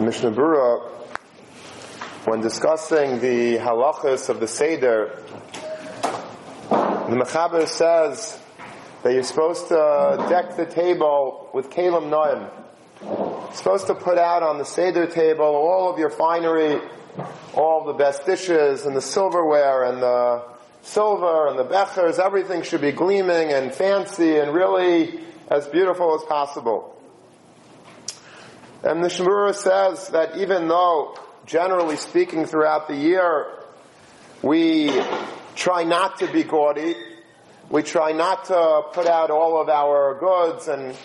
Mishnah Berurah, when discussing the halachas of the Seder, the Mechaber says that you're supposed to deck the table with Kalim Noim. You're supposed to put out on the Seder table all of your finery, all the best dishes and the silverware and the silver and the bechers, everything should be gleaming and fancy and really as beautiful as possible. And the Shemura says that even though, generally speaking, throughout the year, we try not to be gaudy, we try not to put out all of our goods and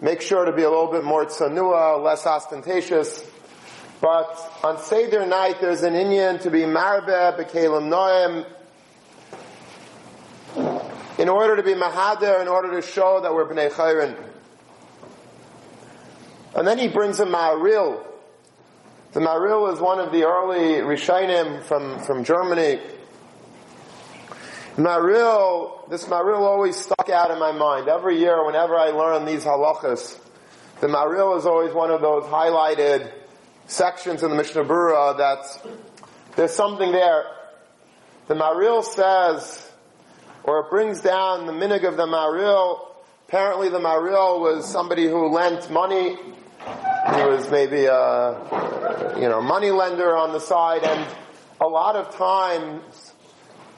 make sure to be a little bit more tsanua, less ostentatious. But on Seder night, there's an inyan to be marbe, bekalim noem, in order to be mahader, in order to show that we're bnei chayrin. And then he brings a Ma'aril. The Ma'aril is one of the early Rishonim from, from Germany. Ma'aril, this Ma'aril always stuck out in my mind. Every year, whenever I learn these halachas, the Ma'aril is always one of those highlighted sections in the Mishnah Berurah that there's something there. The Maril says, or it brings down the minig of the Maril. Apparently the Maril was somebody who lent money he was maybe a, you know, money lender on the side, and a lot of times,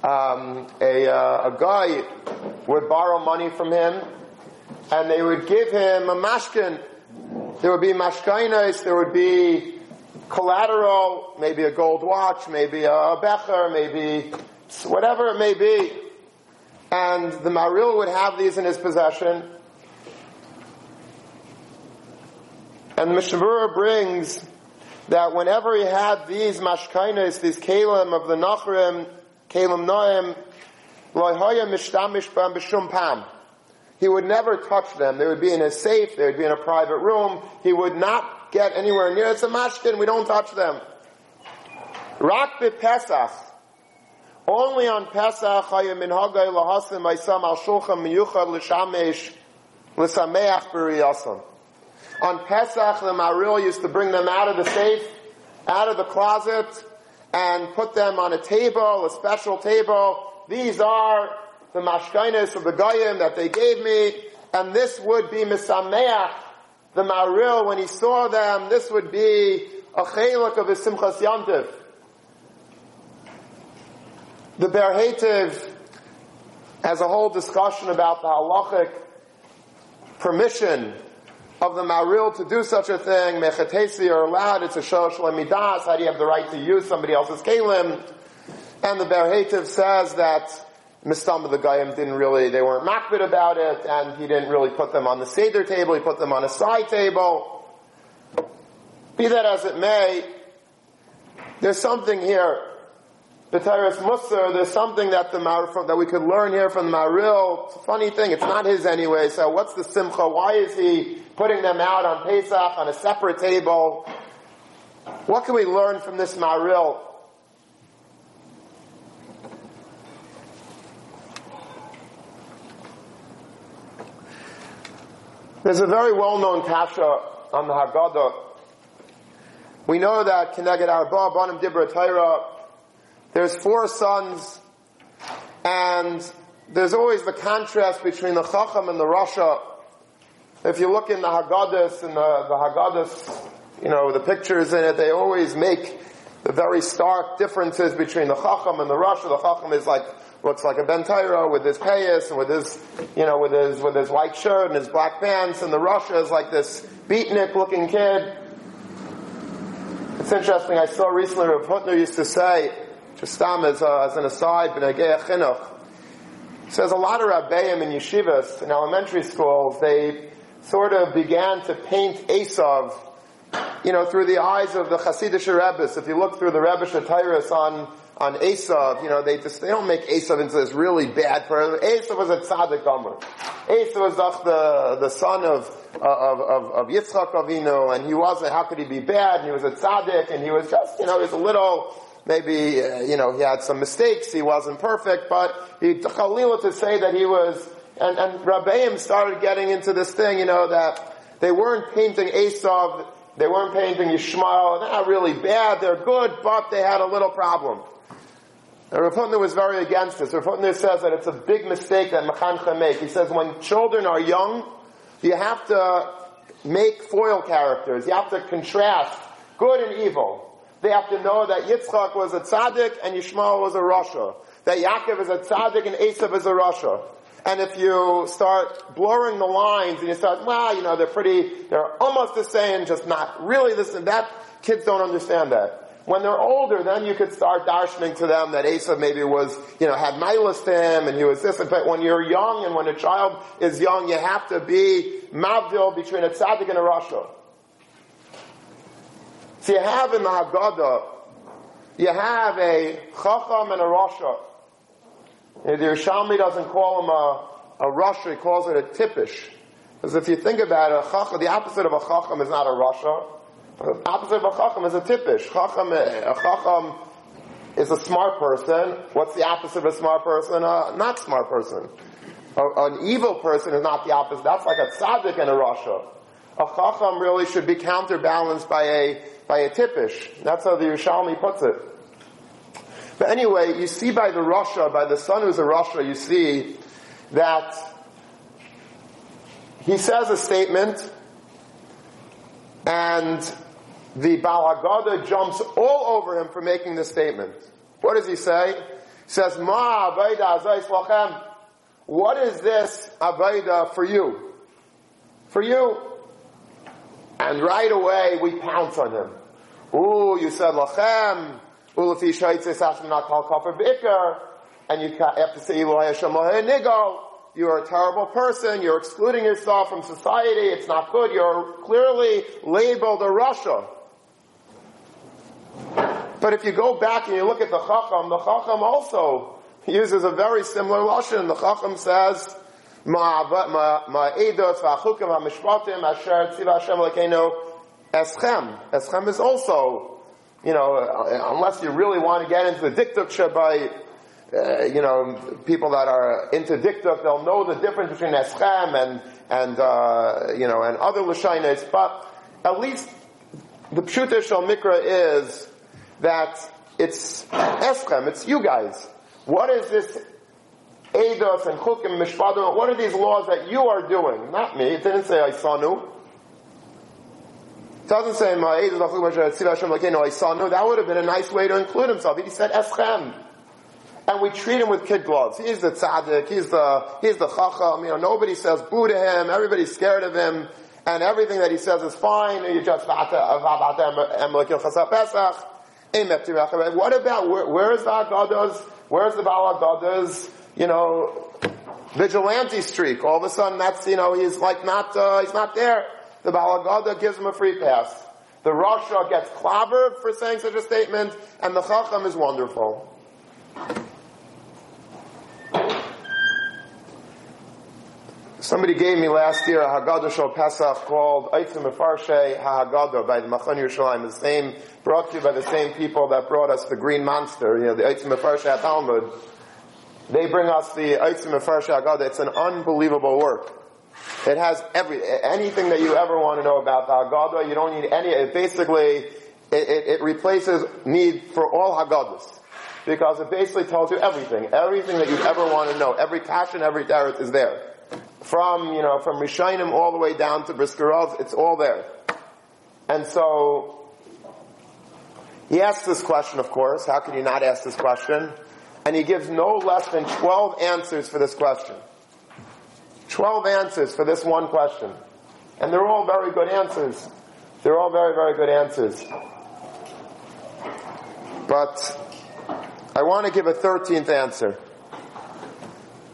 um, a, uh, a guy would borrow money from him, and they would give him a mashkin. There would be mashkainas, there would be collateral, maybe a gold watch, maybe a becher, maybe whatever it may be. And the Maril would have these in his possession, And Mishnah brings that whenever he had these mashkainis, these kalim of the Nachrim, kalim noim, loyhoya mishtamish bam b'shum pam. He would never touch them. They would be in a safe, they would be in a private room. He would not get anywhere near. It's a mashkin, we don't touch them. Rak Pesach. Only on Pesach, hayim min hagay lahasim aysam al shulchan miyuchad l'shamesh l'sameach b'riyasam. On Pesach, the Maril used to bring them out of the safe, out of the closet, and put them on a table, a special table. These are the mashkainis of the Goyim that they gave me, and this would be Misameach, the Maril, when he saw them, this would be a chalik of his Simchas Yantiv. The Berhetiv has a whole discussion about the halachic permission of the Maril to do such a thing, Mechatesi are allowed, it's a Shosh Lemidas, how do you have the right to use somebody else's Kalim? And the Berhetiv says that Mistam of the Goyim didn't really, they weren't makbid about it, and he didn't really put them on the Seder table, he put them on a side table. Be that as it may, there's something here B'Tairas Musar, there's something that the that we could learn here from the Maril. It's a funny thing, it's not his anyway, so what's the Simcha? Why is he putting them out on Pesach on a separate table? What can we learn from this Maril? There's a very well-known kasha on the Haggadah. We know that Keneged Arba, Banim Dibra Torah, there's four sons, and there's always the contrast between the Chacham and the Rasha. If you look in the Haggadahs and the, the Haggadahs, you know, the pictures in it, they always make the very stark differences between the Chacham and the Rasha. The Chacham is like, looks like a Bentaira with his payas and with his, you know, with his, with his white shirt and his black pants, and the Rasha is like this beatnik looking kid. It's interesting, I saw recently Rav Hutner used to say, just stam as, uh, as an aside, b'negei chinuch. Says a lot of rabbeim in yeshivas, in elementary schools, they sort of began to paint Esav, you know, through the eyes of the Hasidic Rebbes. If you look through the Rebbe Shatyrus on on Esav, you know, they just, they don't make Esav into this really bad person. Esav was a tzaddik Gomer. Esav was the, the son of, of, of, of Yitzchak Avinu, and he wasn't, how could he be bad? And he was a tzaddik, and he was just, you know, he was a little, maybe, uh, you know, he had some mistakes, he wasn't perfect, but he, Khalil to say that he was, and, and Rabbeim started getting into this thing, you know, that they weren't painting Esav They weren't painting Yishmael. They're not really bad. They're good, but they had a little problem. And Rav was very against this. Rav Hutner says that it's a big mistake that Mechancha make. He says when children are young, you have to make foil characters. You have to contrast good and evil. They have to know that Yitzchak was a tzaddik and Yishmael was a rasha. That Yaakov is a tzaddik and Esav is a rasha. And if you start blurring the lines and you start, well, you know, they're pretty, they're almost the same, just not really this and that, kids don't understand that. When they're older, then you could start darshaning to them that Esav maybe was, you know, had milas him and he was this. But when you're young and when a child is young, you have to be mavdil between a tzaddik and a rasha. So you have in the Haggadah, you have a chacham and a rasha. The Yerushalmi doesn't call him a, a rasha, he calls it a tippish. Because if you think about it, a chacham, the opposite of a chacham is not a rasha. The opposite of a chacham is a tippish. Chacham, a chacham is a smart person. What's the opposite of a smart person? A not smart person. A, an evil person is not the opposite. That's like a tzaddik and a rasha. A chacham really should be counterbalanced by a by a tippish. That's how the Yerushalmi puts it. But anyway, you see by the rasha, by the son who's a rasha, you see that he says a statement, and the Balagada jumps all over him for making this statement. What does he say? He says, Ma. What is this Abayda for you? For you. And right away we pounce on him. Ooh, you said lachem. Ulafi shaitzes not call kafir bikr, and you have to say Elohi Hashem nigo. You're a terrible person. You're excluding yourself from society. It's not good. You're clearly labeled a rasha. But if you go back and you look at the Chacham, the Chacham also uses a very similar lashon. The Chacham says, "Ma'edos v'achukim ha'mishpatim asher tziva Hashem lekeinu eschem." Eschem is also you know, unless you really want to get into the diktuk by, uh, you know, people that are into diktuk, they'll know the difference between eschem and, and, uh, you know, and other l'shainis, but at least the pshuta shal mikra is that it's eschem, it's you guys. What is this Eidos and Chukim Mishpadim, what are these laws that you are doing? Not me. It didn't say I you. It doesn't say no, I saw That would have been a nice way to include himself. He said Eschem. And we treat him with kid gloves. He's the tzaddik, he's the, he's the chacham, you know, nobody says boo to him, everybody's scared of him, and everything that he says is fine, you just, what about, where, where's the Agadas, where's the Baal Agadas, you know, vigilante streak? All of a sudden that's, you know, he's like not, uh, he's not there the Balagada gives him a free pass. The Rasha gets clobbered for saying such a statement, and the Chacham is wonderful. Somebody gave me last year a Haggadah Shal Pesach called Eitzim Mefarshe HaHaggadah by the Machon Yerushalayim, the same, brought to you by the same people that brought us the Green Monster, you know, the Eitzim Mefarshe Talmud. They bring us the Eitzim Mefarshe HaGadah. It's an unbelievable work. It has every, anything that you ever want to know about the Haggadah. You don't need any, it basically, it, it, it replaces need for all Haggadahs. Because it basically tells you everything. Everything that you ever want to know. Every passion, every deret is there. From, you know, from Rishainim all the way down to Briskerov, it's all there. And so, he asks this question, of course. How can you not ask this question? And he gives no less than 12 answers for this question. 12 answers for this one question. And they're all very good answers. They're all very, very good answers. But I want to give a 13th answer.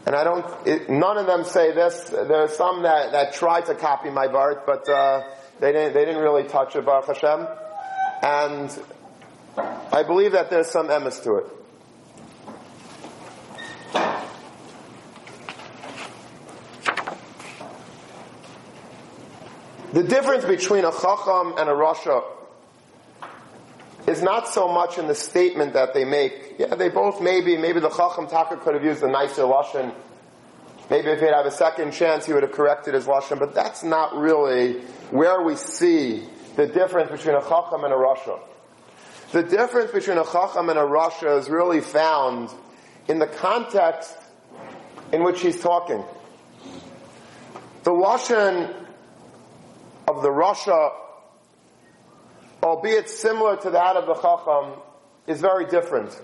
And I don't, it, none of them say this. There are some that, that try to copy my Bart, but uh, they, didn't, they didn't really touch it, Baruch Hashem. And I believe that there's some emes to it. The difference between a chacham and a rasha is not so much in the statement that they make. Yeah, they both maybe, maybe the chacham taka could have used a nicer lashon. Maybe if he'd have a second chance, he would have corrected his lashon. But that's not really where we see the difference between a Chacham and a Rasha. The difference between a Chacham and a Rasha is really found in the context in which he's talking. The Lashon of the Rasha, albeit similar to that of the Chacham, is very different.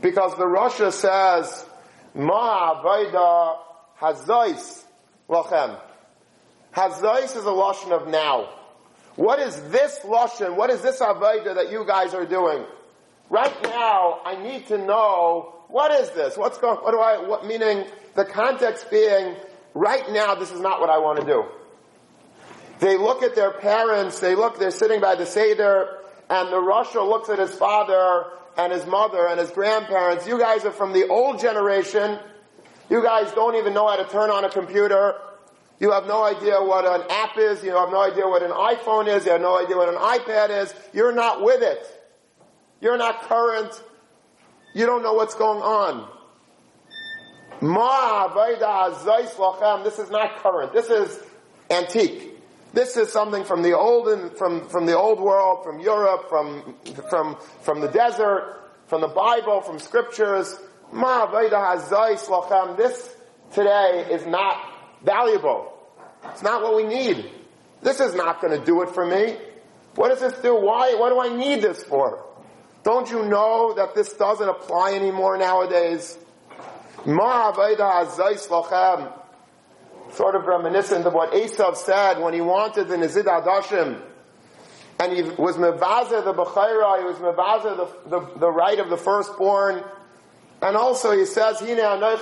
Because the Rasha says, Ma Avaida Hazais Lachem. Hazais is a Lashon of now. What is this Lashon, what is this Avaida that you guys are doing? Right now, I need to know, what is this? What's going, what do I, what, meaning, the context being, right now, this is not what I want to do. They look at their parents, they look, they're sitting by the Seder, and the Rasha looks at his father and his mother and his grandparents. You guys are from the old generation. You guys don't even know how to turn on a computer. You have no idea what an app is. You have no idea what an iPhone is. You have no idea what an iPad is. You're not with it. You're not current. You don't know what's going on. Ma This is not current. This is antique. This is something from the old, from, from the old world, from Europe, from, from, from the desert, from the Bible, from scriptures. This today is not valuable. It's not what we need. This is not going to do it for me. What does this do? Why? What do I need this for? Don't you know that this doesn't apply anymore nowadays? Sort of reminiscent of what Esav said when he wanted the Nizid Adashim. And he was mevazer the Bechaira, he was mevazer the, the, the right of the firstborn. And also he says, Hine Rashi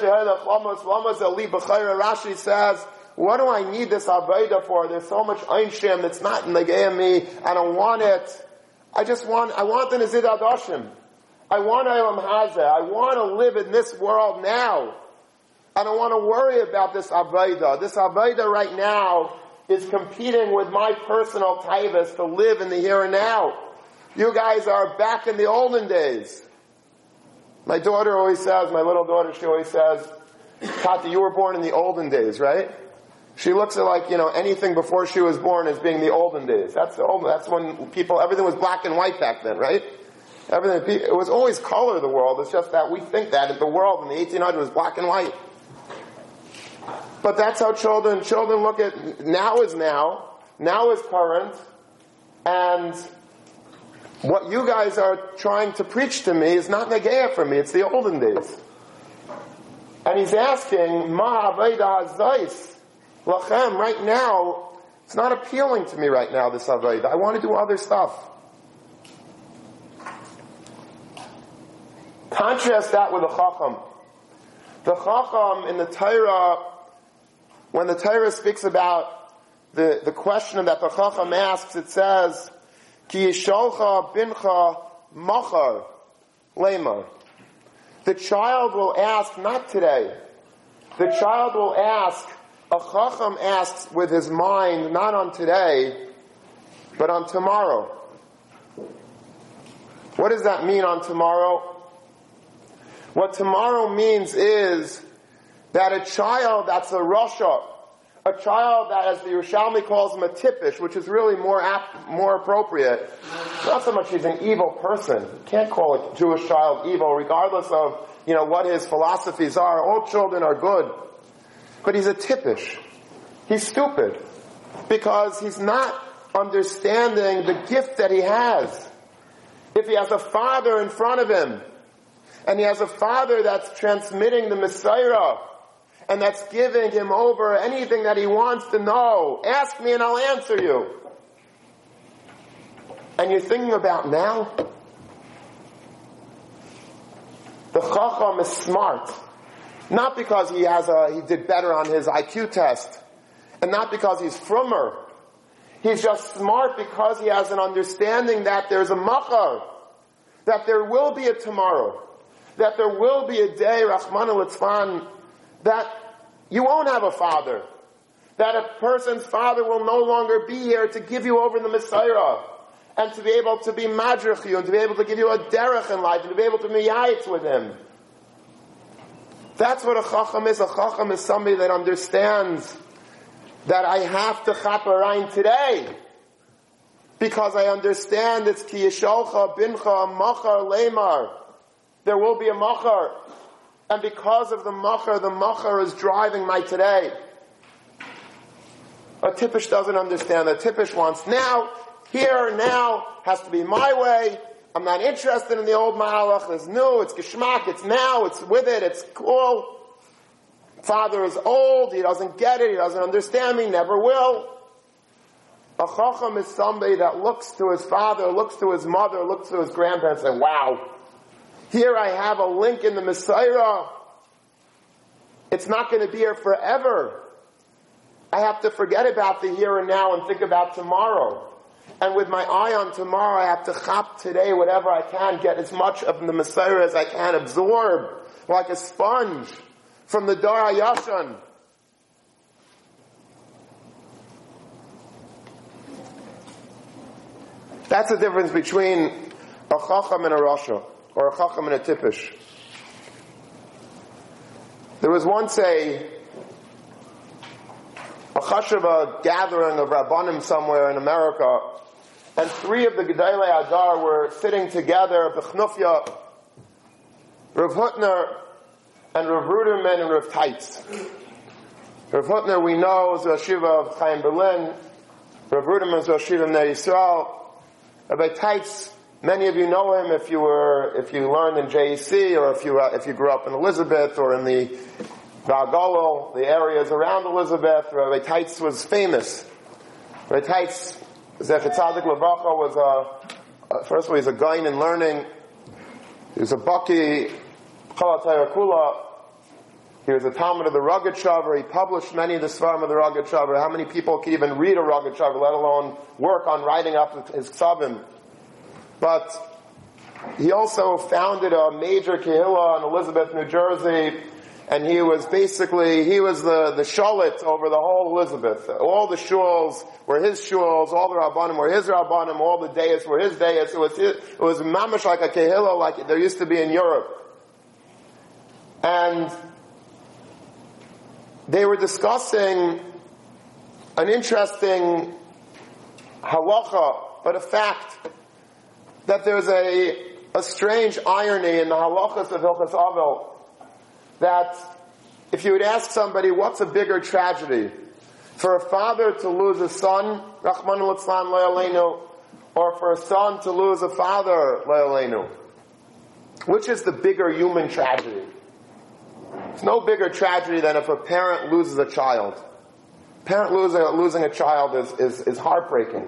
says, what do I need this Aveda for? There's so much Einshim that's not in the me. I don't want it. I just want, I want the Nizid Adashim. I want Elam Hazeh. I want to live in this world now. I don't want to worry about this Avaida. This Avaida right now is competing with my personal taivas to live in the here and now. You guys are back in the olden days. My daughter always says, my little daughter, she always says, Tati, you were born in the olden days, right? She looks at like, you know, anything before she was born as being the olden days. That's the old, that's when people, everything was black and white back then, right? Everything, it was always color, the world. It's just that we think that the world in the 1800s was black and white. But that's how children, children look at now is now, now is current, and what you guys are trying to preach to me is not Negea for me, it's the olden days. And he's asking, Ma Zais, Lachem, right now, it's not appealing to me right now, this Aveda. I want to do other stuff. Contrast that with the Chacham. The Chacham in the Torah when the Torah speaks about the, the question that the Chacham asks, it says, Ki yisholcha bincha machar lemar. The child will ask, not today. The child will ask, a Chacham asks with his mind, not on today, but on tomorrow. What does that mean on tomorrow? What tomorrow means is that a child that's a Rasha, a child that, as the Yerushalmi calls him, a tippish, which is really more apt, more appropriate. Not so much he's an evil person. You can't call a Jewish child evil, regardless of you know what his philosophies are. All children are good, but he's a tippish. He's stupid because he's not understanding the gift that he has. If he has a father in front of him, and he has a father that's transmitting the Mesorah, and that's giving him over anything that he wants to know. Ask me and I'll answer you. And you're thinking about now? The Chacham is smart. Not because he has a, he did better on his IQ test. And not because he's frummer. He's just smart because he has an understanding that there's a machar. That there will be a tomorrow. That there will be a day, Rahman al that you won't have a father. That a person's father will no longer be here to give you over the Mesorah and to be able to be madrich you and to be able to give you a derech in life and to be able to miyayitz with him. That's what a chacham is. A chacham is somebody that understands that I have to chaperein today. because I understand it's ki yisholcha bincha machar lemar. There will be a machar. And because of the machar, the machar is driving my today. A tippish doesn't understand. A tippish wants now, here, now, has to be my way. I'm not interested in the old malach. There's new, it's geschmack, it's now, it's with it, it's cool. Father is old, he doesn't get it, he doesn't understand me, never will. A chacham is somebody that looks to his father, looks to his mother, looks to his grandparents and wow, here I have a link in the Mesorah. It's not going to be here forever. I have to forget about the here and now and think about tomorrow. And with my eye on tomorrow, I have to chop today whatever I can, get as much of the Mesorah as I can absorb, like a sponge from the Dar Yashan. That's the difference between a chacham and a rasha, or a chacham and a tippish. There was once a a chashava gathering of rabbanim somewhere in America, and three of the Gedalei Adar were sitting together, Bechnufya, Rav Hutner, and Rav Ruderman and Rav Teitz. Rav Hutner we know is the Shiva of Chaim Berlin, Rav Ruderman is the Shiva of Yisrael, Rabbi Teitz, many of you know him if you were, if you learned in JEC or if you, if you grew up in Elizabeth or in the Valgolo, the areas around Elizabeth. Rabbi Teitz was famous. Rabbi Teitz, Zechet Tzadik Lavacha was a, uh, first of all, he's a guy in learning. He was a Baki, Kula. He was a Talmud of the Rogatchover. He published many of the Svarim of the Rogatchover. How many people can even read a Rogatchover, let alone work on writing up his Ksavim? But he also founded a major kehillah in Elizabeth, New Jersey, and he was basically, he was the, the shalit over the whole Elizabeth. All the shuls were his shuls, all the rabbanim were his rabbanim, all the deis were his deis. It was, it was mamash like a kehillah like there used to be in Europe. And they were discussing an interesting halacha, but a fact that there's a, a strange irony in the halachas of Hilchas Avel that if you would ask somebody what's a bigger tragedy, for a father to lose a son, Rahman or for a son to lose a father, which is the bigger human tragedy? It's no bigger tragedy than if a parent loses a child. Parent losing, losing a child is, is, is heartbreaking.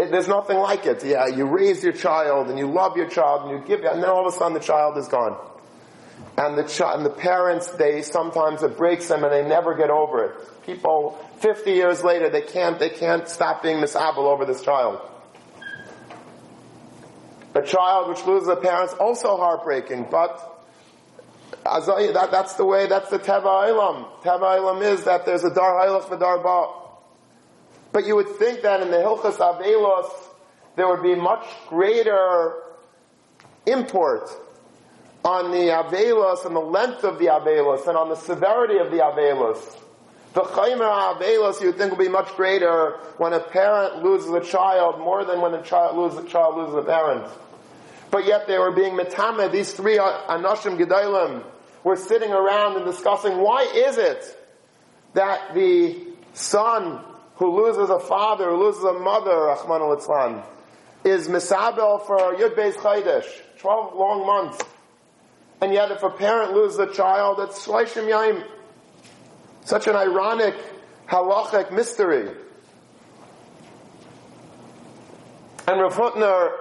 It, there's nothing like it. Yeah, you raise your child and you love your child and you give and then all of a sudden the child is gone. And the, ch- and the parents, they sometimes it breaks them and they never get over it. People, 50 years later, they can't, they can't stop being misabel over this child. A child which loses a parent also heartbreaking, but that, that's the way, that's the Teva Ilam. Teva Ilam is that there's a Dar Hailach V'Dar Ba. But you would think that in the Hilchas Avelos, there would be much greater import on the Avelos and the length of the Avelos and on the severity of the Avelos. The Chaymer Avelos you would think would be much greater when a parent loses a child more than when a child loses a child loses a parent. But yet they were being metame. These three Anashim Gedalim were sitting around and discussing why is it that the son who loses a father, who loses a mother, Rahman al is misabel for Yud Beis Chaydesh, 12 long months. And yet if a parent loses a child, it's Shleishim Yaim. Such an ironic halachic mystery. And Rav Hutner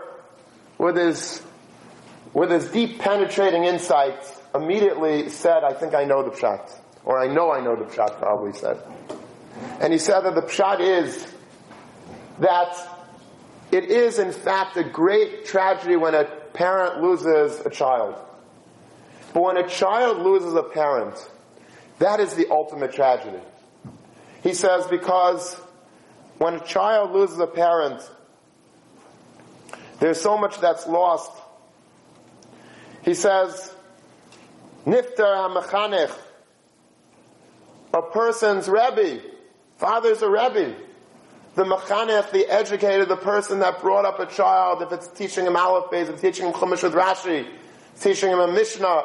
with his, with his deep penetrating insights, immediately said, I think I know the pshat. Or I know I know the pshat, probably said. And he said that the pshat is that it is in fact a great tragedy when a parent loses a child. But when a child loses a parent, that is the ultimate tragedy. He says because when a child loses a parent, there's so much that's lost. He says, Niftar HaMechanech, a person's Rebbe, father's a Rebbe. the mechanech, the educator, the person that brought up a child, if it's teaching him Aleph if it's teaching him Chumash with Rashi, teaching him a Mishnah,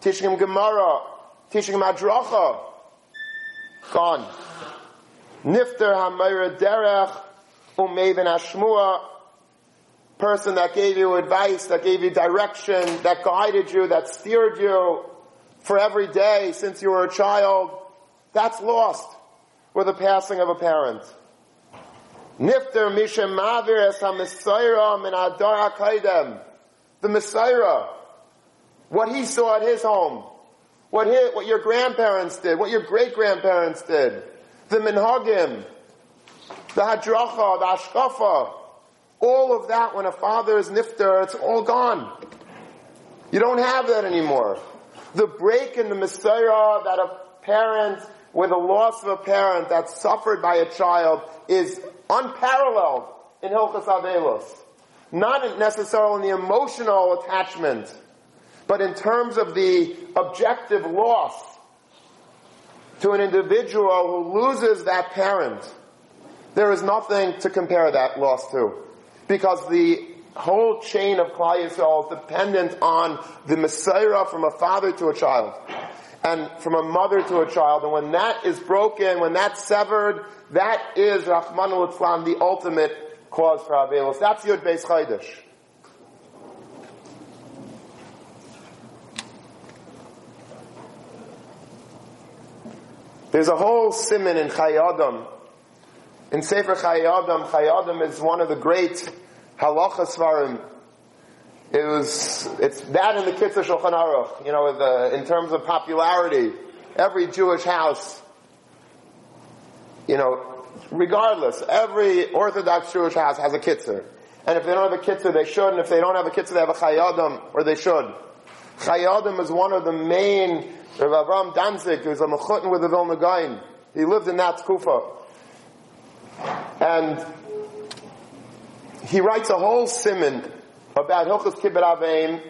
teaching him Gemara, teaching him Adracha, gone. Nifter HaMeira Derech, Umeven Ashmua, person that gave you advice, that gave you direction, that guided you, that steered you for every day since you were a child, that's lost with the passing of a parent. Nifter Mishem Mavir Es HaMesorah Min Adar HaKaidem. The Mesorah. What he saw at his home. What, his, what your grandparents did. What your great-grandparents did. The Minhagim. The Hadracha. The Ashkafa. All of that when a father is Nifter, it's all gone. You don't have that anymore. The break in the Mesorah that a parent with the loss of a parent that's suffered by a child is unparalleled in Hilchas Avelos. Not necessarily in the emotional attachment, but in terms of the objective loss to an individual who loses that parent. There is nothing to compare that loss to. Because the whole chain of Klal Yisrael is dependent on the Mesorah from a father to a child. And from a mother to a child. And when that is broken, when that's severed, that is Rahman al the ultimate cause for Avelos. That's Yud Beis Chaydish. There's a whole simon in Chayadam. In Sefer Chayadam, Chayadam is one of the great halacha svarim. It was, it's that in the Kitzur Shulchan Aruch, you know, the, in terms of popularity. Every Jewish house you know, regardless, every Orthodox Jewish house has a kitzur. And if they don't have a kitzur, they should. And if they don't have a kitzur, they have a chayadim, or they should. Chayadim is one of the main, Rav Avram Danzig, who's a mechutin with the Vilna Gaon. He lived in that kufa. And he writes a whole simon about Hilchas Kibbut Aveim,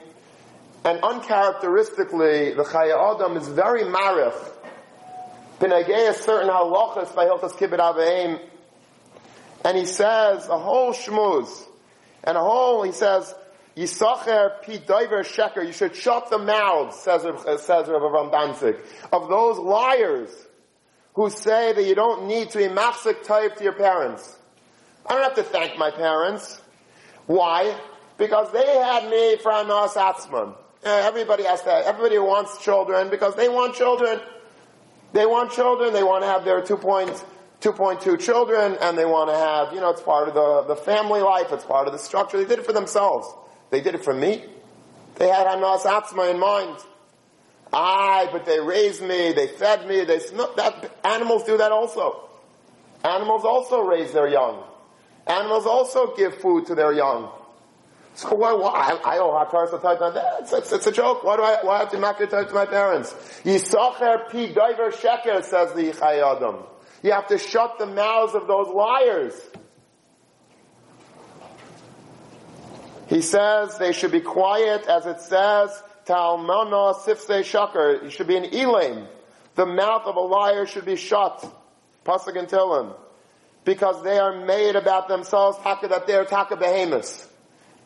and uncharacteristically, the Chayadim is very marif. Pinagea certain halachas by Hilchas Kibbut Aveim, and he says a whole shmuz, and a whole, he says, Yisacher pi sheker, you should shut the mouths, says, uh, says Rabbi Ram Danzig, of those liars who say that you don't need to be machzik type to your parents. I don't have to thank my parents. Why? Because they had me from anas atzman. Uh, everybody has that. Everybody wants children because they want children. They want children, they want to have their 2.2 children, and they want to have, you know, it's part of the, the family life, it's part of the structure. They did it for themselves. They did it for me. They had Hanas Atzma in mind. Aye, but they raised me, they fed me, they, that, animals do that also. Animals also raise their young. Animals also give food to their young. So why, why I, I owe hakar satai it's, it's, it's a joke. Why do I, why have to make it to my parents? Yisacher pi diver sheker, says the Chayadam. You have to shut the mouths of those liars. He says they should be quiet, as it says, Talmana sifse shaker. It should be an elam. The mouth of a liar should be shut. Pasuk and Tilim. Because they are made about themselves, taka that they're taka behemoths.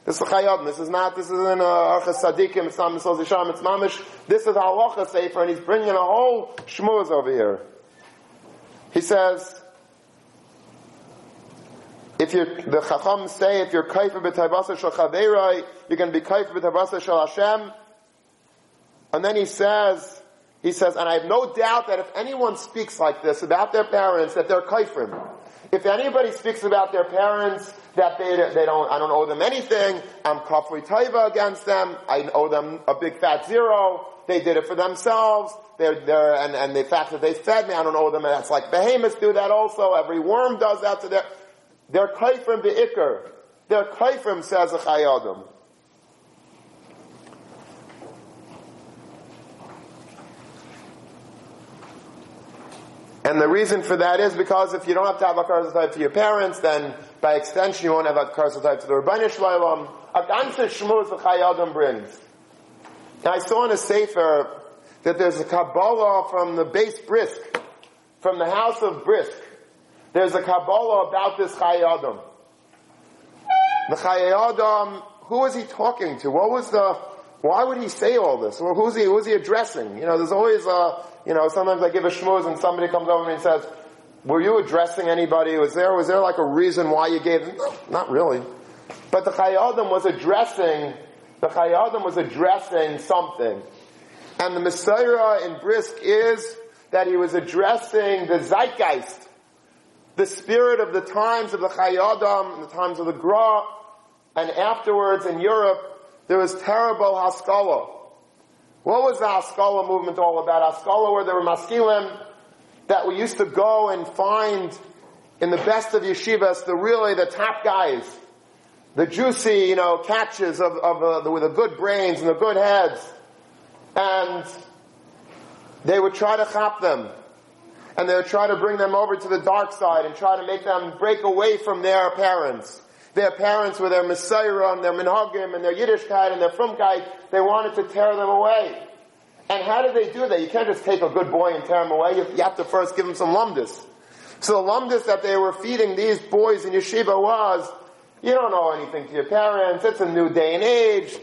This is Chayad. This is not, this isn't Archas Sadikim, it's not Misal Zisham, it's Mamish. This is Halacha Sefer, and he's bringing a whole shmuz over here. He says, if you the Chacham say, if you're kaifer b'tavasa shal chaverai, you're going to be kaifer b'tavasa shal Hashem. And then he says, he says, and I have no doubt that if anyone speaks like this about their parents, that they're kaifrim. If anybody speaks about their parents, that they, they don't, I don't owe them anything, I'm kafri taiva against them, I owe them a big fat zero, they did it for themselves, they're, they're, and, and the fact that they fed me, I don't owe them, that's like behemoths do that also, every worm does that to their, they're kaifrim be'ikr. They're kaifrim, says the chayadim. And the reason for that is because if you don't have to have a karzatai to your parents, then by extension you won't have a karzatai to the Rabbanish Shlalom. A ganze shmuz the brings. I saw in a Sefer that there's a Kabbalah from the base Brisk, from the house of Brisk, there's a Kabbalah about this Chai The Chai who was he talking to? What was the, why would he say all this? Well, who's he, who's he addressing? You know, there's always a, you know, sometimes I give a shmooze and somebody comes over and says, were you addressing anybody? Was there, was there like a reason why you gave? No, not really. But the Chai Adam was addressing, the Chai Adam was addressing something. And the Mesorah in Brisk is that he was addressing the zeitgeist, the spirit of the times of the Chai Adam, the times of the Gra, and afterwards in Europe, there was terrible Haskalah. What was the Haskalah movement all about? Haskalah where there were maskilim that we used to go and find in the best of yeshivas, the really, the top guys, the juicy, you know, catches of, of uh, the, with the good brains and the good heads. And they would try to chop them. And they would try to bring them over to the dark side and try to make them break away from their parents. Their parents with their Mesorah and their Minhagim and their Yiddishkeit and their Frumkeit, they wanted to tear them away. And how did they do that? You can't just take a good boy and tear him away. You have to first give him some lumdis. So the lumdis that they were feeding these boys in yeshiva was, you don't know anything to your parents. It's a new day and age.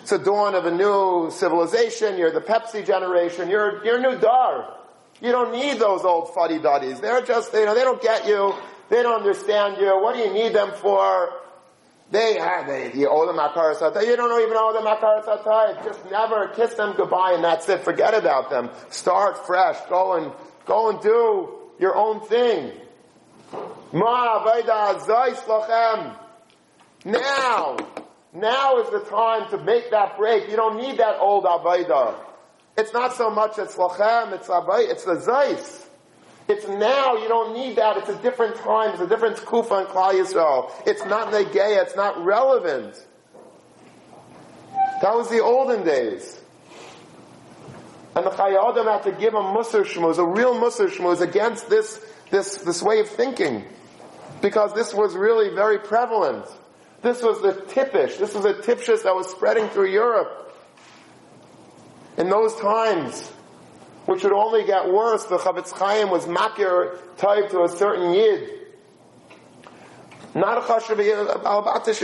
It's a dawn of a new civilization. You're the Pepsi generation. You're, you're new dar. You don't need those old fuddy duddies. They're just, you know, they don't get you. They don't understand you. What do you need them for? They have, they, owe them Makaras You don't know even owe them Makaras Just never kiss them goodbye and that's it. Forget about them. Start fresh. Go and, go and do your own thing. Now, now is the time to make that break. You don't need that old Avaida. It's not so much it's lachem, it's Avaida, it's the Zeis. It's now, you don't need that. It's a different time, it's a different kufa and Klal Yisrael. It's not Negeya, it's not relevant. That was the olden days. And the Chayyim had to give a Musar Shmuz, a real Musar Shmuz against this, this, this way of thinking. Because this was really very prevalent. This was the tippish. This was a tipshus that was spreading through Europe. In those times, which would only get worse, the Chafetz Chaim was makir type to a certain yid. Not a chashav balabatish,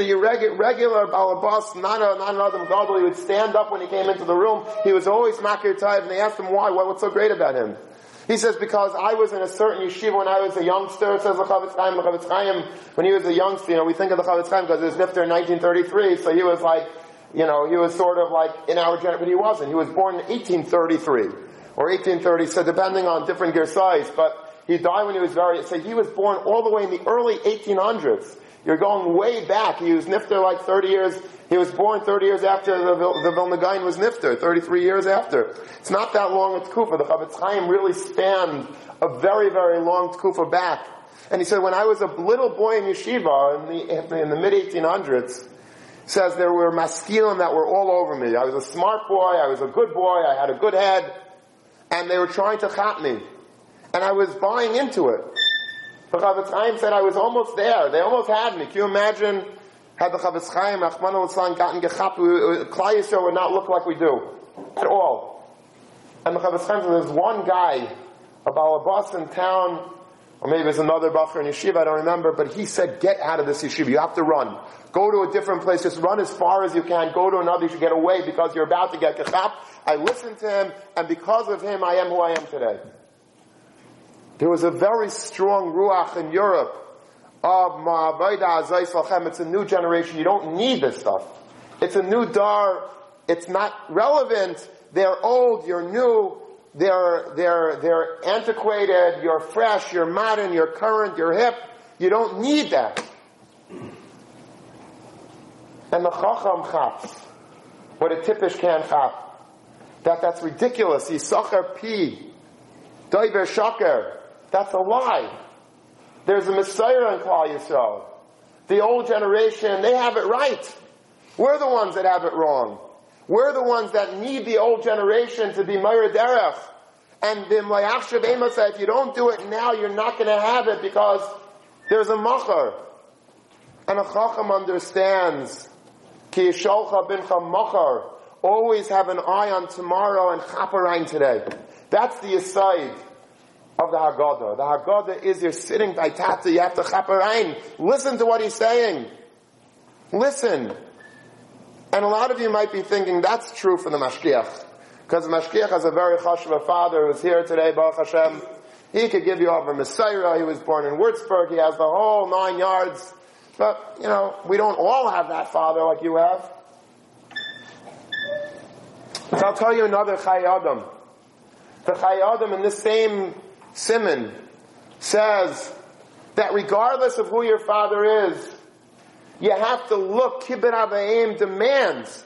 regular, balabas, not a, not an Adam Gadol. He would stand up when he came into the room. He was always makir type, and they asked him why, what, what's so great about him? He says, because I was in a certain yeshiva when I was a youngster, says the Chafetz Chaim, the Chafetz Chaim, when he was a youngster, you know, we think of the Chafetz Chaim because he was nifter in 1933, so he was like, you know, he was sort of like in our generation, but he wasn't. He was born in 1833, or 1830, so depending on different gear size, but he died when he was very, so he was born all the way in the early 1800s. You're going way back. He was nifter like 30 years. He was born 30 years after the, the Vilna Gaon was nifter, 33 years after. It's not that long a tkufa. The Chafetz Chaim really spanned a very, very long tkufa back. And he said, when I was a little boy in yeshiva in the, in the mid 1800s, says there were maskilim that were all over me. I was a smart boy, I was a good boy, I had a good head, and they were trying to chop me. And I was buying into it. The Chafetz Chaim said I was almost there. They almost had me. Can you imagine had the Chafetz Chaim, Achman al gotten gechapped, Klal Yisrael would not look like we do. At all. And the Chafetz Chaim said there's one guy, about a boss in town, or maybe it's another Bacher in Yeshiva, I don't remember, but he said, get out of this Yeshiva. You have to run. Go to a different place. Just run as far as you can. Go to another. You should get away because you're about to get gechapped. I listened to him, and because of him, I am who I am today. There was a very strong ruach in Europe oh, of Ma'abayda Azais Lachem. It's a new generation. You don't need this stuff. It's a new dar. It's not relevant. They're old. You're new. They're, they're, they're antiquated. You're fresh. You're modern. You're current. You're hip. You don't need that. And the Chacham chaps. What a tippish can chap. That, that's ridiculous. Yisachar P. Doiver Shaker. That's a lie. There's a Mesorah in Klal Yisrael. The old generation, they have it right. We're the ones that have it wrong. We're the ones that need the old generation to be Meir Derech. And the Mlayach Ema said, if you don't do it now, you're not going to have it because there's a Machar. And a Chacham understands, Ki Yisholcha Bincha Machar. Always have an eye on tomorrow and Chaparine today. That's the aside of the Haggadah. The Haggadah is you're sitting by Tata, you have to chaparain. Listen to what he's saying. Listen. And a lot of you might be thinking that's true for the Mashgiach. Because the Mashgiach has a very chashuv father who's here today, Baruch Hashem. He could give you over Mesorah. He was born in Würzburg. He has the whole nine yards. But, you know, we don't all have that father like you have. So I'll tell you another Chai Adam. The Chai Adam in this same simon says that regardless of who your father is, you have to look, Kibbut Avayim demands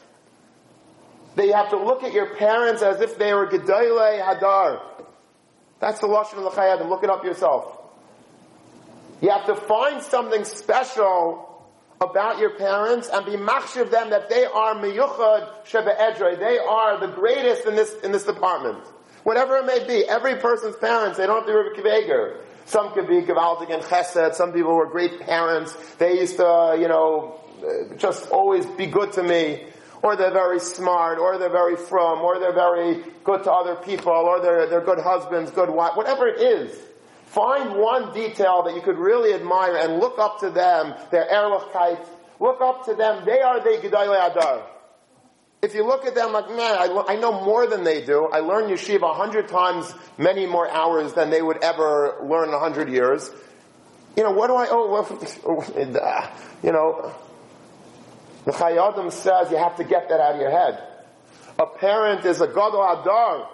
that you have to look at your parents as if they were Gedolei Hador. That's the Lashon of the Chai Adam. Look it up yourself. You have to find something special about your parents and be machshiv them that they are miyuchad shebe They are the greatest in this, in this department. Whatever it may be, every person's parents, they don't have to be Rebbe Some could be Gavaldik and Chesed. Some people were great parents. They used to, uh, you know, uh, just always be good to me. Or they're very smart, or they're very frum, or they're very good to other people, or they're, they're good husbands, good wives, whatever it is. Find one detail that you could really admire and look up to them, their Erlichkeit. Look up to them. They are the Gedolei Hador. If you look at them like, man, I, I, know more than they do. I learn yeshiva a hundred times, many more hours than they would ever learn in a hundred years. You know, what do I owe? Well, uh, you know, the Chayadim says you have to get that out of your head. A parent is a Gadol Hador.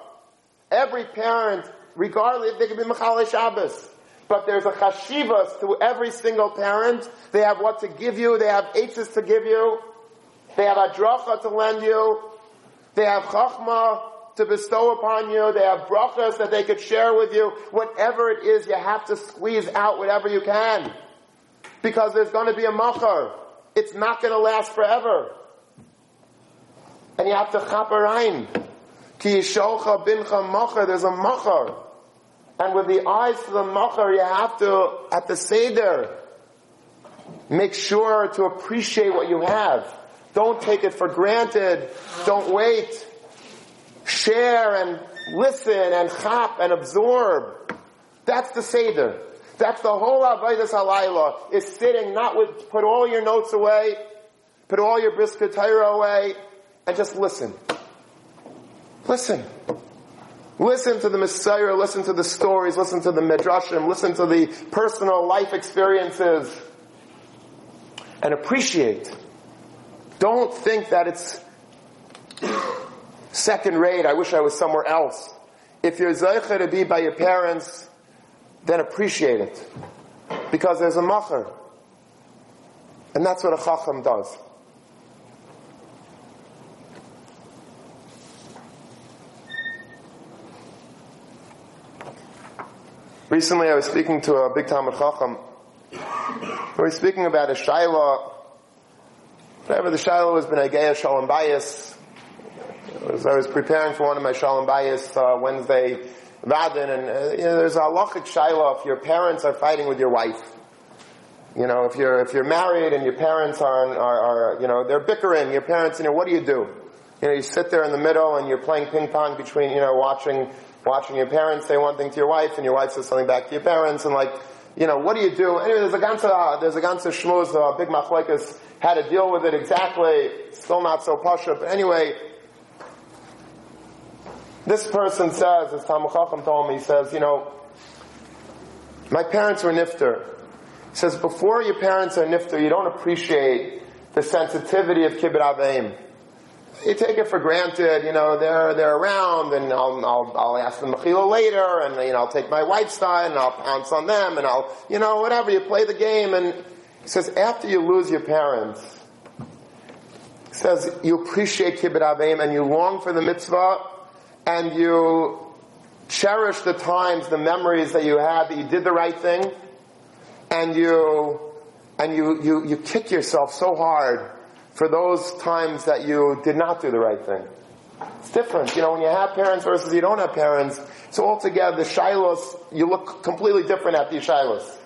Every parent, regardless, they can be Mechalei Shabbos. But there's a chashivas to every single parent. They have what to give you. They have eitzes to give you. They have adracha to lend you. They have chachma to bestow upon you. They have brachas that they could share with you. Whatever it is, you have to squeeze out whatever you can. Because there's going to be a machar. It's not going to last forever. And you have to chaparain. Ki yisholcha bincha machar. There's a machar. And with the eyes to the machar, you have to, at the seder, make sure to appreciate what you have. Don't take it for granted. Don't wait. Share and listen and chop and absorb. That's the Seder. That's the whole Avodah Halayla is sitting not with, put all your notes away, put all your brisket away, and just listen. Listen. Listen to the Mesorah, listen to the stories, listen to the Midrashim, listen to the personal life experiences, and appreciate don't think that it's second rate. I wish I was somewhere else. If you're zeicher to be by your parents, then appreciate it. Because there's a macher. And that's what a chacham does. Recently I was speaking to a big Talmud Chacham. We were speaking about a Shaila Whatever the Shiloh was B'nai Shalom Bayis. As I was preparing for one of my Shalom Bayis uh, Wednesday Vadin, and uh, you know, there's a halachic Shiloh if your parents are fighting with your wife. You know, if you're if you're married and your parents are, are, are you know they're bickering, your parents, you know, what do you do? You know, you sit there in the middle and you're playing ping pong between, you know, watching watching your parents say one thing to your wife and your wife says something back to your parents and like, you know, what do you do? Anyway, there's a ganze, uh, there's a ganze shmuz, uh, big machlekes how to deal with it exactly, still not so pasha, but anyway, this person says, as Talmud Chacham told me, he says, you know, my parents were nifter. He says, before your parents are nifter, you don't appreciate the sensitivity of kibbut aveim. You take it for granted, you know, they're, they're around and I'll, I'll, I'll ask them mechila later and, you know, I'll take my wife's side and I'll pounce on them and I'll, you know, whatever, you play the game and he says, after you lose your parents, he says, you appreciate Kibbut Avim and you long for the mitzvah and you cherish the times, the memories that you had that you did the right thing and you, and you, you, you kick yourself so hard for those times that you did not do the right thing. It's different. You know, when you have parents versus you don't have parents, so altogether the shilos, you look completely different at these shilos.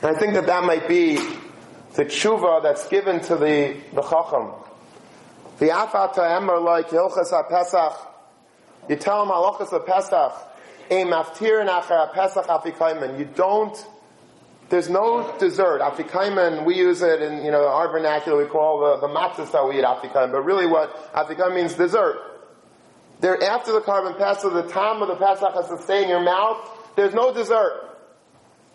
And I think that that might be the tshuva that's given to the, the chacham. The afata emmer like hilchas pesach. You tell him halachas pesach. A maftir nachar pesach afikaimen. You don't. There's no dessert. Afikaimen, we use it in, you know, our vernacular, we call the, the matzahs that we eat afikaimen. But really what afikaimen means dessert. There, after the korban pesach, the time of the pesach has to stay in your mouth. There's no dessert.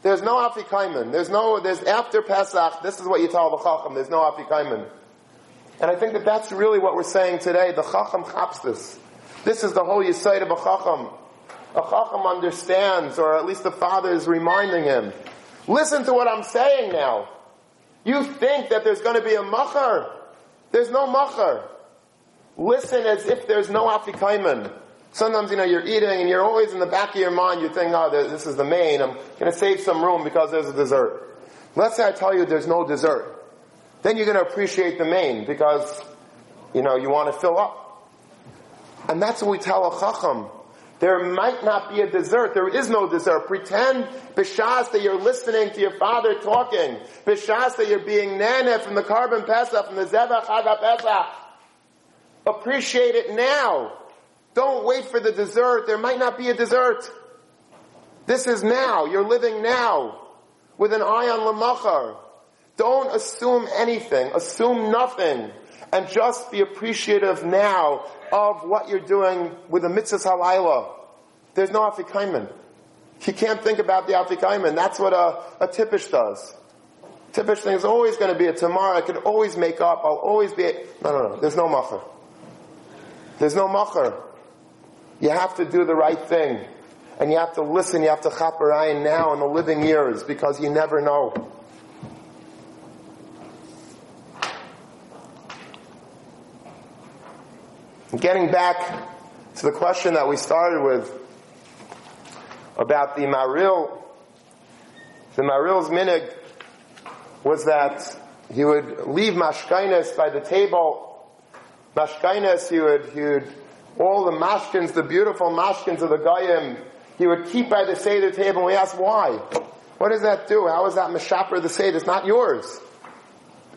There's no afikaimen. There's no, there's after Pesach, this is what you tell the chacham, there's no afikaimen. And I think that that's really what we're saying today. The chacham chaps this. This is the whole yisaid of a chacham. A chacham understands, or at least the father is reminding him. Listen to what I'm saying now. You think that there's going to be a machar. There's no machar. Listen as if there's no afikaimen. Sometimes, you know, you're eating and you're always in the back of your mind, you think, oh, this is the main, I'm going to save some room because there's a dessert. Let's say I tell you there's no dessert. Then you're going to appreciate the main because, you know, you want to fill up. And that's what we tell a chacham. There might not be a dessert. There is no dessert. Pretend, b'shas, that you're listening to your father talking. B'shas, that you're being nana from the korban pesach, from the zevach pesach. Appreciate it now. Don't wait for the dessert. There might not be a dessert. This is now. You're living now with an eye on Lamachar. Don't assume anything. Assume nothing. And just be appreciative now of what you're doing with the mitzvah halayla. There's no afikaiman. You can't think about the afikaiman. That's what a, a tippish does. Tippish thing is always going to be a tomorrow. I can always make up. I'll always be. A, no, no, no. There's no machar. There's no machar. You have to do the right thing. And you have to listen, you have to chaparayin now in the living years because you never know. Getting back to the question that we started with about the Maharil, the Maharil's minig was that he would leave mashkainis by the table. Mashkainis, he would, he would all the mashkins, the beautiful mashkins of the Goyim, he would keep by the Seder table. And we ask why. What does that do? How is that Meshaper the Seder? It's not yours.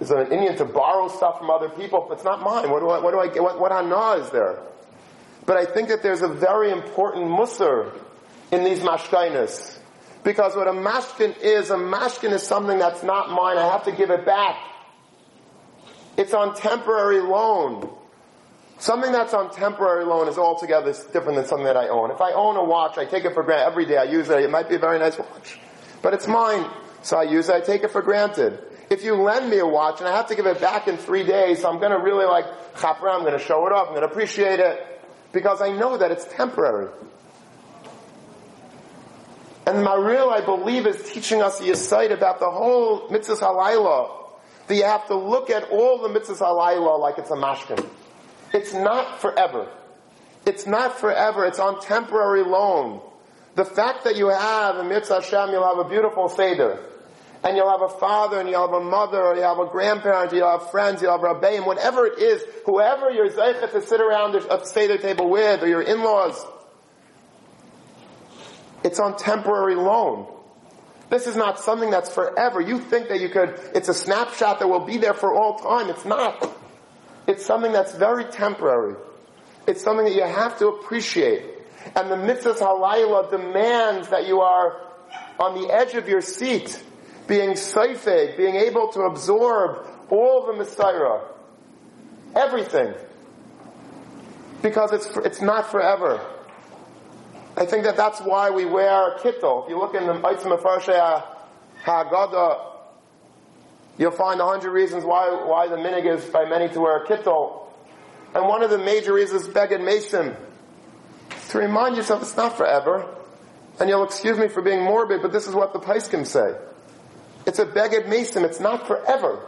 Is an inyan to borrow stuff from other people? But it's not mine. What do I, what do I get? What, what hana is there? But I think that there's a very important musr in these mashkainas. Because what a mashkin is, a mashkin is something that's not mine. I have to give it back. It's on temporary loan. Something that's on temporary loan is altogether different than something that I own. If I own a watch, I take it for granted. Every day I use it. It might be a very nice watch. But it's mine. So I use it. I take it for granted. If you lend me a watch and I have to give it back in three days, I'm going to really like chapra, I'm going to show it off, I'm going to appreciate it. Because I know that it's temporary. And Maharil, I believe, is teaching us a sight about the whole mitzvah halayla. That you have to look at all the mitzvahs halayla like it's a mashkin. It's not forever. It's not forever. It's on temporary loan. The fact that you have a Mitzvah Hashem, you'll have a beautiful Seder. And you'll have a father, and you'll have a mother, or you'll have a grandparent, you'll have friends, you'll have rabbeim, whatever it is, whoever you're zeichet to sit around a Seder table with, or your in-laws. It's on temporary loan. This is not something that's forever. You think that you could, it's a snapshot that will be there for all time. It's not. It's something that's very temporary. It's something that you have to appreciate. And the mitzvah halayla demands that you are on the edge of your seat, being seifeg, being able to absorb all the Mesorah. Everything. Because it's, it's not forever. I think that that's why we wear a kittel. If you look in the Eitzim Mefarshei Haggadah, You'll find a hundred reasons why, why the minig is by many to wear a kittel. And one of the major reasons is Beged Mason. To remind yourself it's not forever. And you'll excuse me for being morbid, but this is what the Paiskim say. It's a Beged Mason. It's not forever.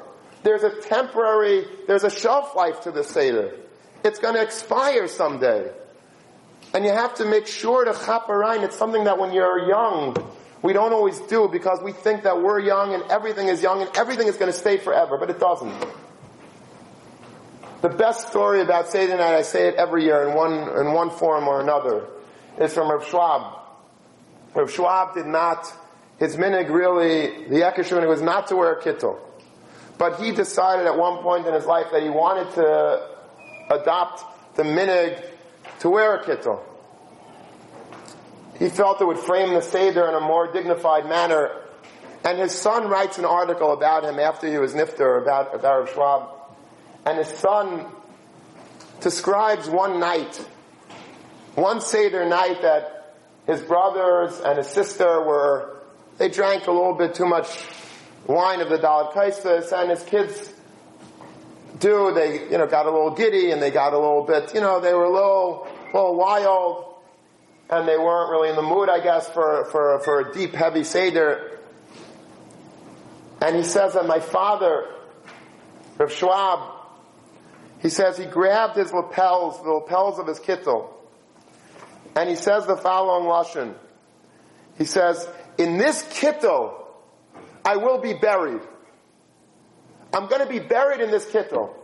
There's a temporary, there's a shelf life to the Seder. It's going to expire someday. And you have to make sure to chaperein. It's something that when you're young, we don't always do because we think that we're young and everything is young and everything is going to stay forever, but it doesn't. The best story about Seder night, I say it every year in one, in one form or another, is from Rav Schwab. Rav Schwab did not, his minig really, the Ekeshun was not to wear a kittel. but he decided at one point in his life that he wanted to adopt the minig to wear a kittel. He felt it would frame the Seder in a more dignified manner. And his son writes an article about him after he was nifter, about, about Rav Schwab. And his son describes one night, one Seder night that his brothers and his sister were, they drank a little bit too much wine of the Dalit Kaisis, and his kids do, they, you know, got a little giddy and they got a little bit, you know, they were a little, little wild, and they weren't really in the mood, I guess, for, for, for a deep, heavy Seder. And he says that my father, Rav Schwab, he says he grabbed his lapels, the lapels of his kittel, and he says the following lashon. He says, "In this kittel, I will be buried. I'm going to be buried in this kittel."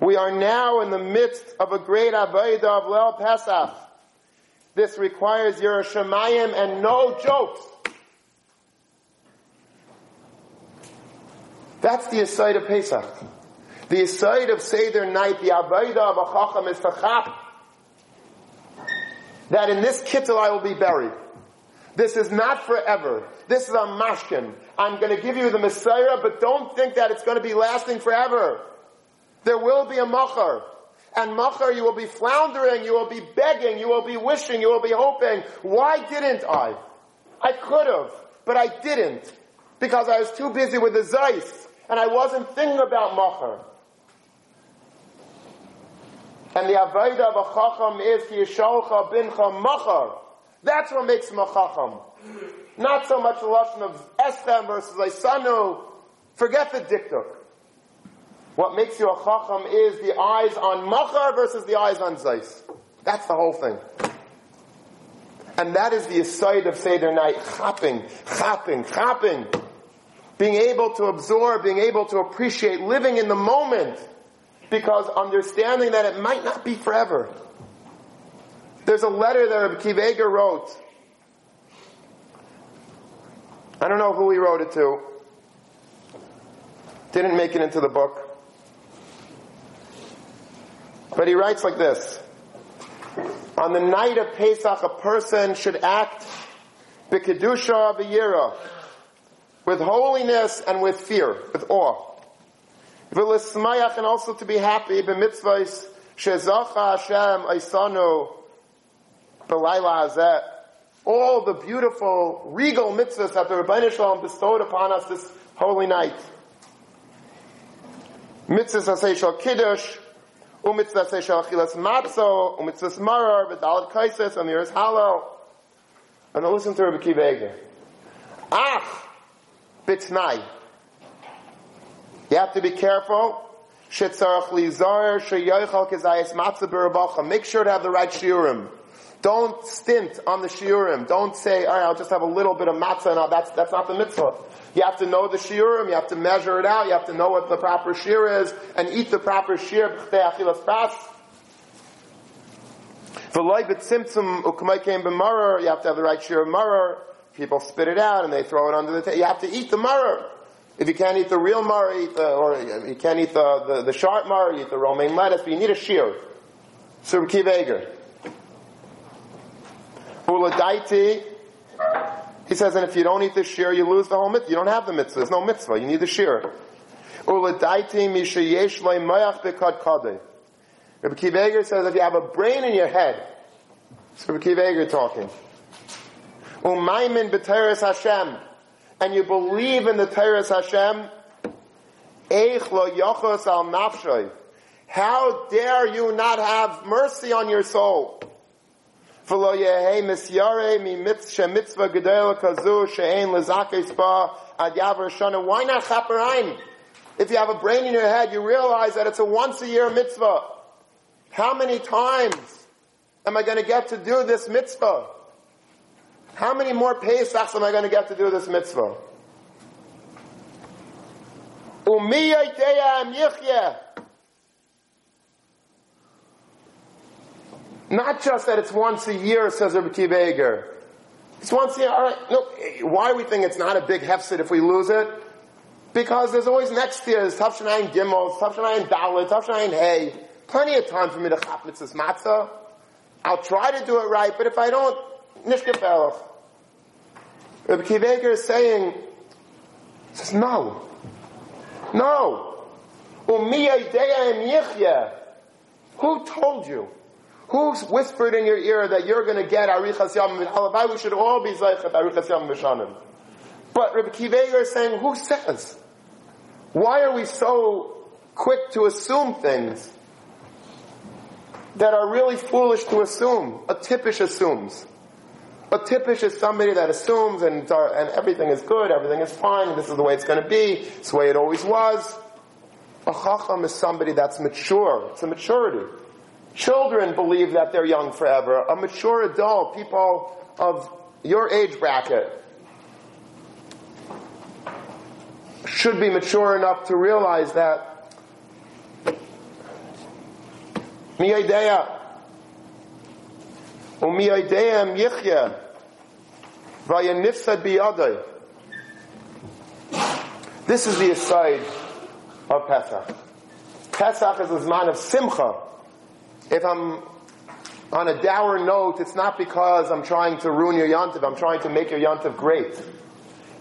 We are now in the midst of a great Avodah of Leil Pesach. This requires Yiras Shamayim and no jokes. That's the aside of Pesach. The aside of Seder night, the Avodah of a Chacham is to chap that in this kittel I will be buried. This is not forever. This is a mashkin. I'm going to give you the Mesorah, but don't think that it's going to be lasting forever. There will be a machar. And machar, you will be floundering, you will be begging, you will be wishing, you will be hoping. Why didn't I? I could have, but I didn't. Because I was too busy with the Zeis, and I wasn't thinking about machar. And the Avodah of a Chacham is ki yisholcha bincha machar. That's what makes him a Chacham. Not so much the Lashon of Estem versus Isanu. Forget the diktuk. What makes you a Chacham is the eyes on Machar versus the eyes on Zeis. That's the whole thing. And that is the aside of Seder night. Chapping, chapping, chapping. Being able to absorb, being able to appreciate, living in the moment. Because understanding that it might not be forever. There's a letter that Rabbi Akiva wrote. I don't know who he wrote it to. Didn't make it into the book. But he writes like this. On the night of Pesach, a person should act b'kedusha v'yira, with holiness and with fear, with awe. V'lismayach, and also to be happy, b'mitzvahs, shezacha Hashem aisanu b'layla hazeh. All the beautiful, regal mitzvahs that the Rebbeinu Shalom bestowed upon us this holy night. Mitzvahs asay shal kiddush, umitzvah shel achilas matzo, umitzvah marar, v'dalat kaises, amiris halo. And listen to Rabbi Akiva Ach, bitnai. You have to be careful. Make sure to have the right shiurim. Don't stint on the shiurim. Don't say, all right, I'll just have a little bit of matzah and that's, that's not the mitzvah. You have to know the shiurim, you have to measure it out, you have to know what the proper shir is, and eat the proper b'marar, you have to have the right shir of marar. People spit it out and they throw it under the table. You have to eat the marar. If you can't eat the real marar, eat the, or you can't eat the, the, the sharp marar, eat the romaine lettuce, but you need a shir. So Kiv Eger. Uladaiti, he says, and if you don't eat the shear, you lose the whole mitzvah. You don't have the mitzvah. There's no mitzvah. You need the shear. Uladaiti mishayesh mayach bekad kadeh. Rabbi Akiva says, if you have a brain in your head, it's Rabbi Akiva talking. Umaymin b'teres Hashem, and you believe in the teres Hashem, eich lo yochos al. How dare you not have mercy on your soul? V'lo yehe misyare mi mitzvah gedel kazu she'en lezake spa ad yavar shana. Why not chaperayim? If you have a brain in your head, you realize that it's a once a year mitzvah. How many times am I going to get to do this mitzvah? How many more Pesachs am I going to get to do this mitzvah? Not just that it's once a year, says Rabbi Akiva Just want to see, all right, no, why we think it's not a big hefset if we lose it? Because there's always next year. year's Tavshanayin Gimel, Tavshanayin Dalit, Tavshanayin Hay. Plenty of time for me to chap mitzvahs matzah. I'll try to do it right, but if I don't, nishkefel. Rabbi Akiva Eiger is saying, says, no. No. Who told you? Who's whispered in your ear that you're going to get Arichas Yom Halabai? We should all be Zaychat Arichas Yom Mishanim. But Rabbi Akiva Eiger is saying, who says? Why are we so quick to assume things that are really foolish to assume? A tippish assumes. A tippish is somebody that assumes and, uh, and everything is good, everything is fine, this is the way it's going to be, it's the way it always was. A chacham is somebody that's mature. It's a maturity. Children believe that they're young forever. A mature adult, people of your age bracket, should be mature enough to realize that miyadeya umiyadeya yichya vayanifsad biyadai. This is the aside of Pesach. Pesach is a man of simcha if I'm on a dour note, it's not because I'm trying to ruin your yontiv. I'm trying to make your yontiv great.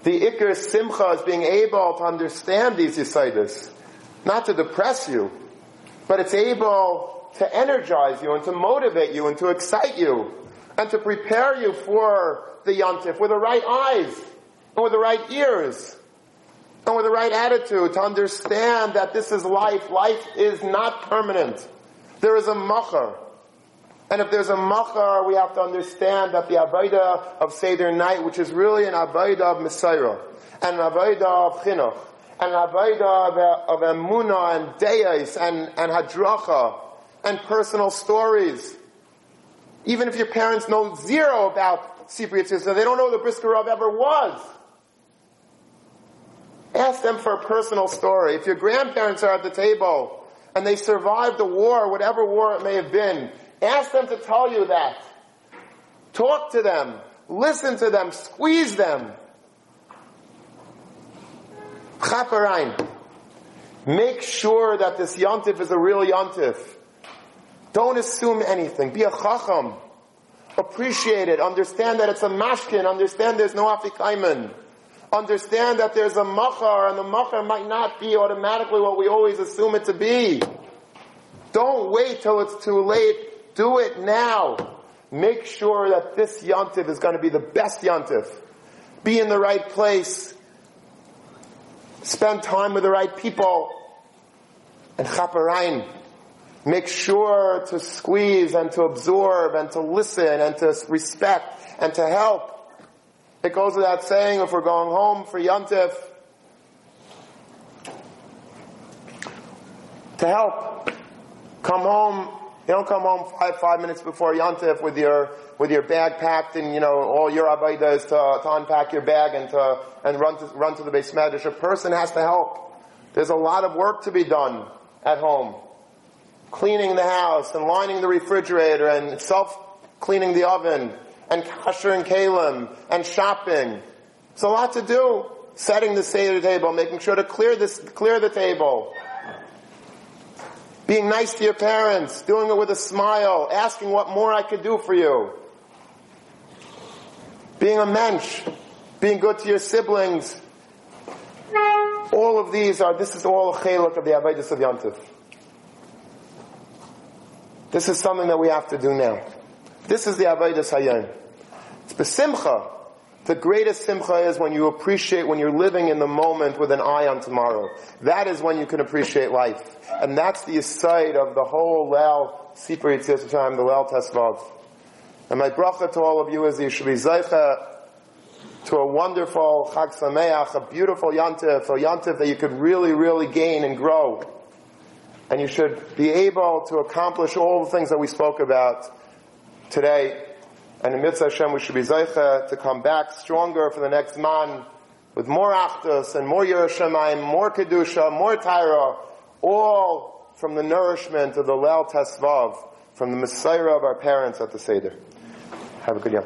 The ikr simcha is being able to understand these yisaidis, not to depress you, but it's able to energize you and to motivate you and to excite you and to prepare you for the yontif with the right eyes and with the right ears and with the right attitude to understand that this is life. Life is not permanent. There is a machar. And if there's a machar, we have to understand that the Abayda of Seder night, which is really an Abayda of Mesorah, and an Abayda of Chinuch, and an Abayda of, of Emunah and Deis and, and Hadracha, and personal stories. Even if your parents know zero about Sippur Yetzias, they don't know the Brisker ever was. Ask them for a personal story. If your grandparents are at the table, and they survived the war, whatever war it may have been. Ask them to tell you that. Talk to them. Listen to them. Squeeze them. Make sure that this yontif is a real yontif. Don't assume anything. Be a chacham. Appreciate it. Understand that it's a mashkin. Understand there's no afikaiman understand that there's a machar, and the machar might not be automatically what we always assume it to be. Don't wait till it's too late. Do it now. Make sure that this yontif is going to be the best yontif. Be in the right place. Spend time with the right people. And chaparain. Make sure to squeeze and to absorb and to listen and to respect and to help it goes without saying if we're going home for Yontif to help. Come home. You don't come home five, five minutes before Yontif with your, with your bag packed and, you know, all your abayda is to, to unpack your bag and to, and run to, run to the base medrash. A person has to help. There's a lot of work to be done at home. Cleaning the house and lining the refrigerator and self cleaning the oven and kasher and kalim and shopping. It's a lot to do. Setting the Seder table, making sure to clear this, clear the table. Being nice to your parents, doing it with a smile, asking what more I could do for you. Being a mensch, being good to your siblings. All of these are, this is all a of the Avedis of Yantif. This is something that we have to do now. This is the Avodah Hayom. It's besimcha. The greatest simcha is when you appreciate, when you're living in the moment with an eye on tomorrow. That is when you can appreciate life. And that's the aside of the whole Lel Sipur Yetzias time, the Lel Tesvav. And my bracha to all of you is you should be zaycha to a wonderful Chag Sameach, a beautiful yantif, a yantif that you could really, really gain and grow. And you should be able to accomplish all the things that we spoke about today. And in Mitzvah Hashem, we should be Zaycha to come back stronger for the next man with more Achdus and more Yiras Shamayim, more Kedusha, more Tyra, all from the nourishment of the Leil Tesvav, from the Mesorah of our parents at the Seder. Have a good year.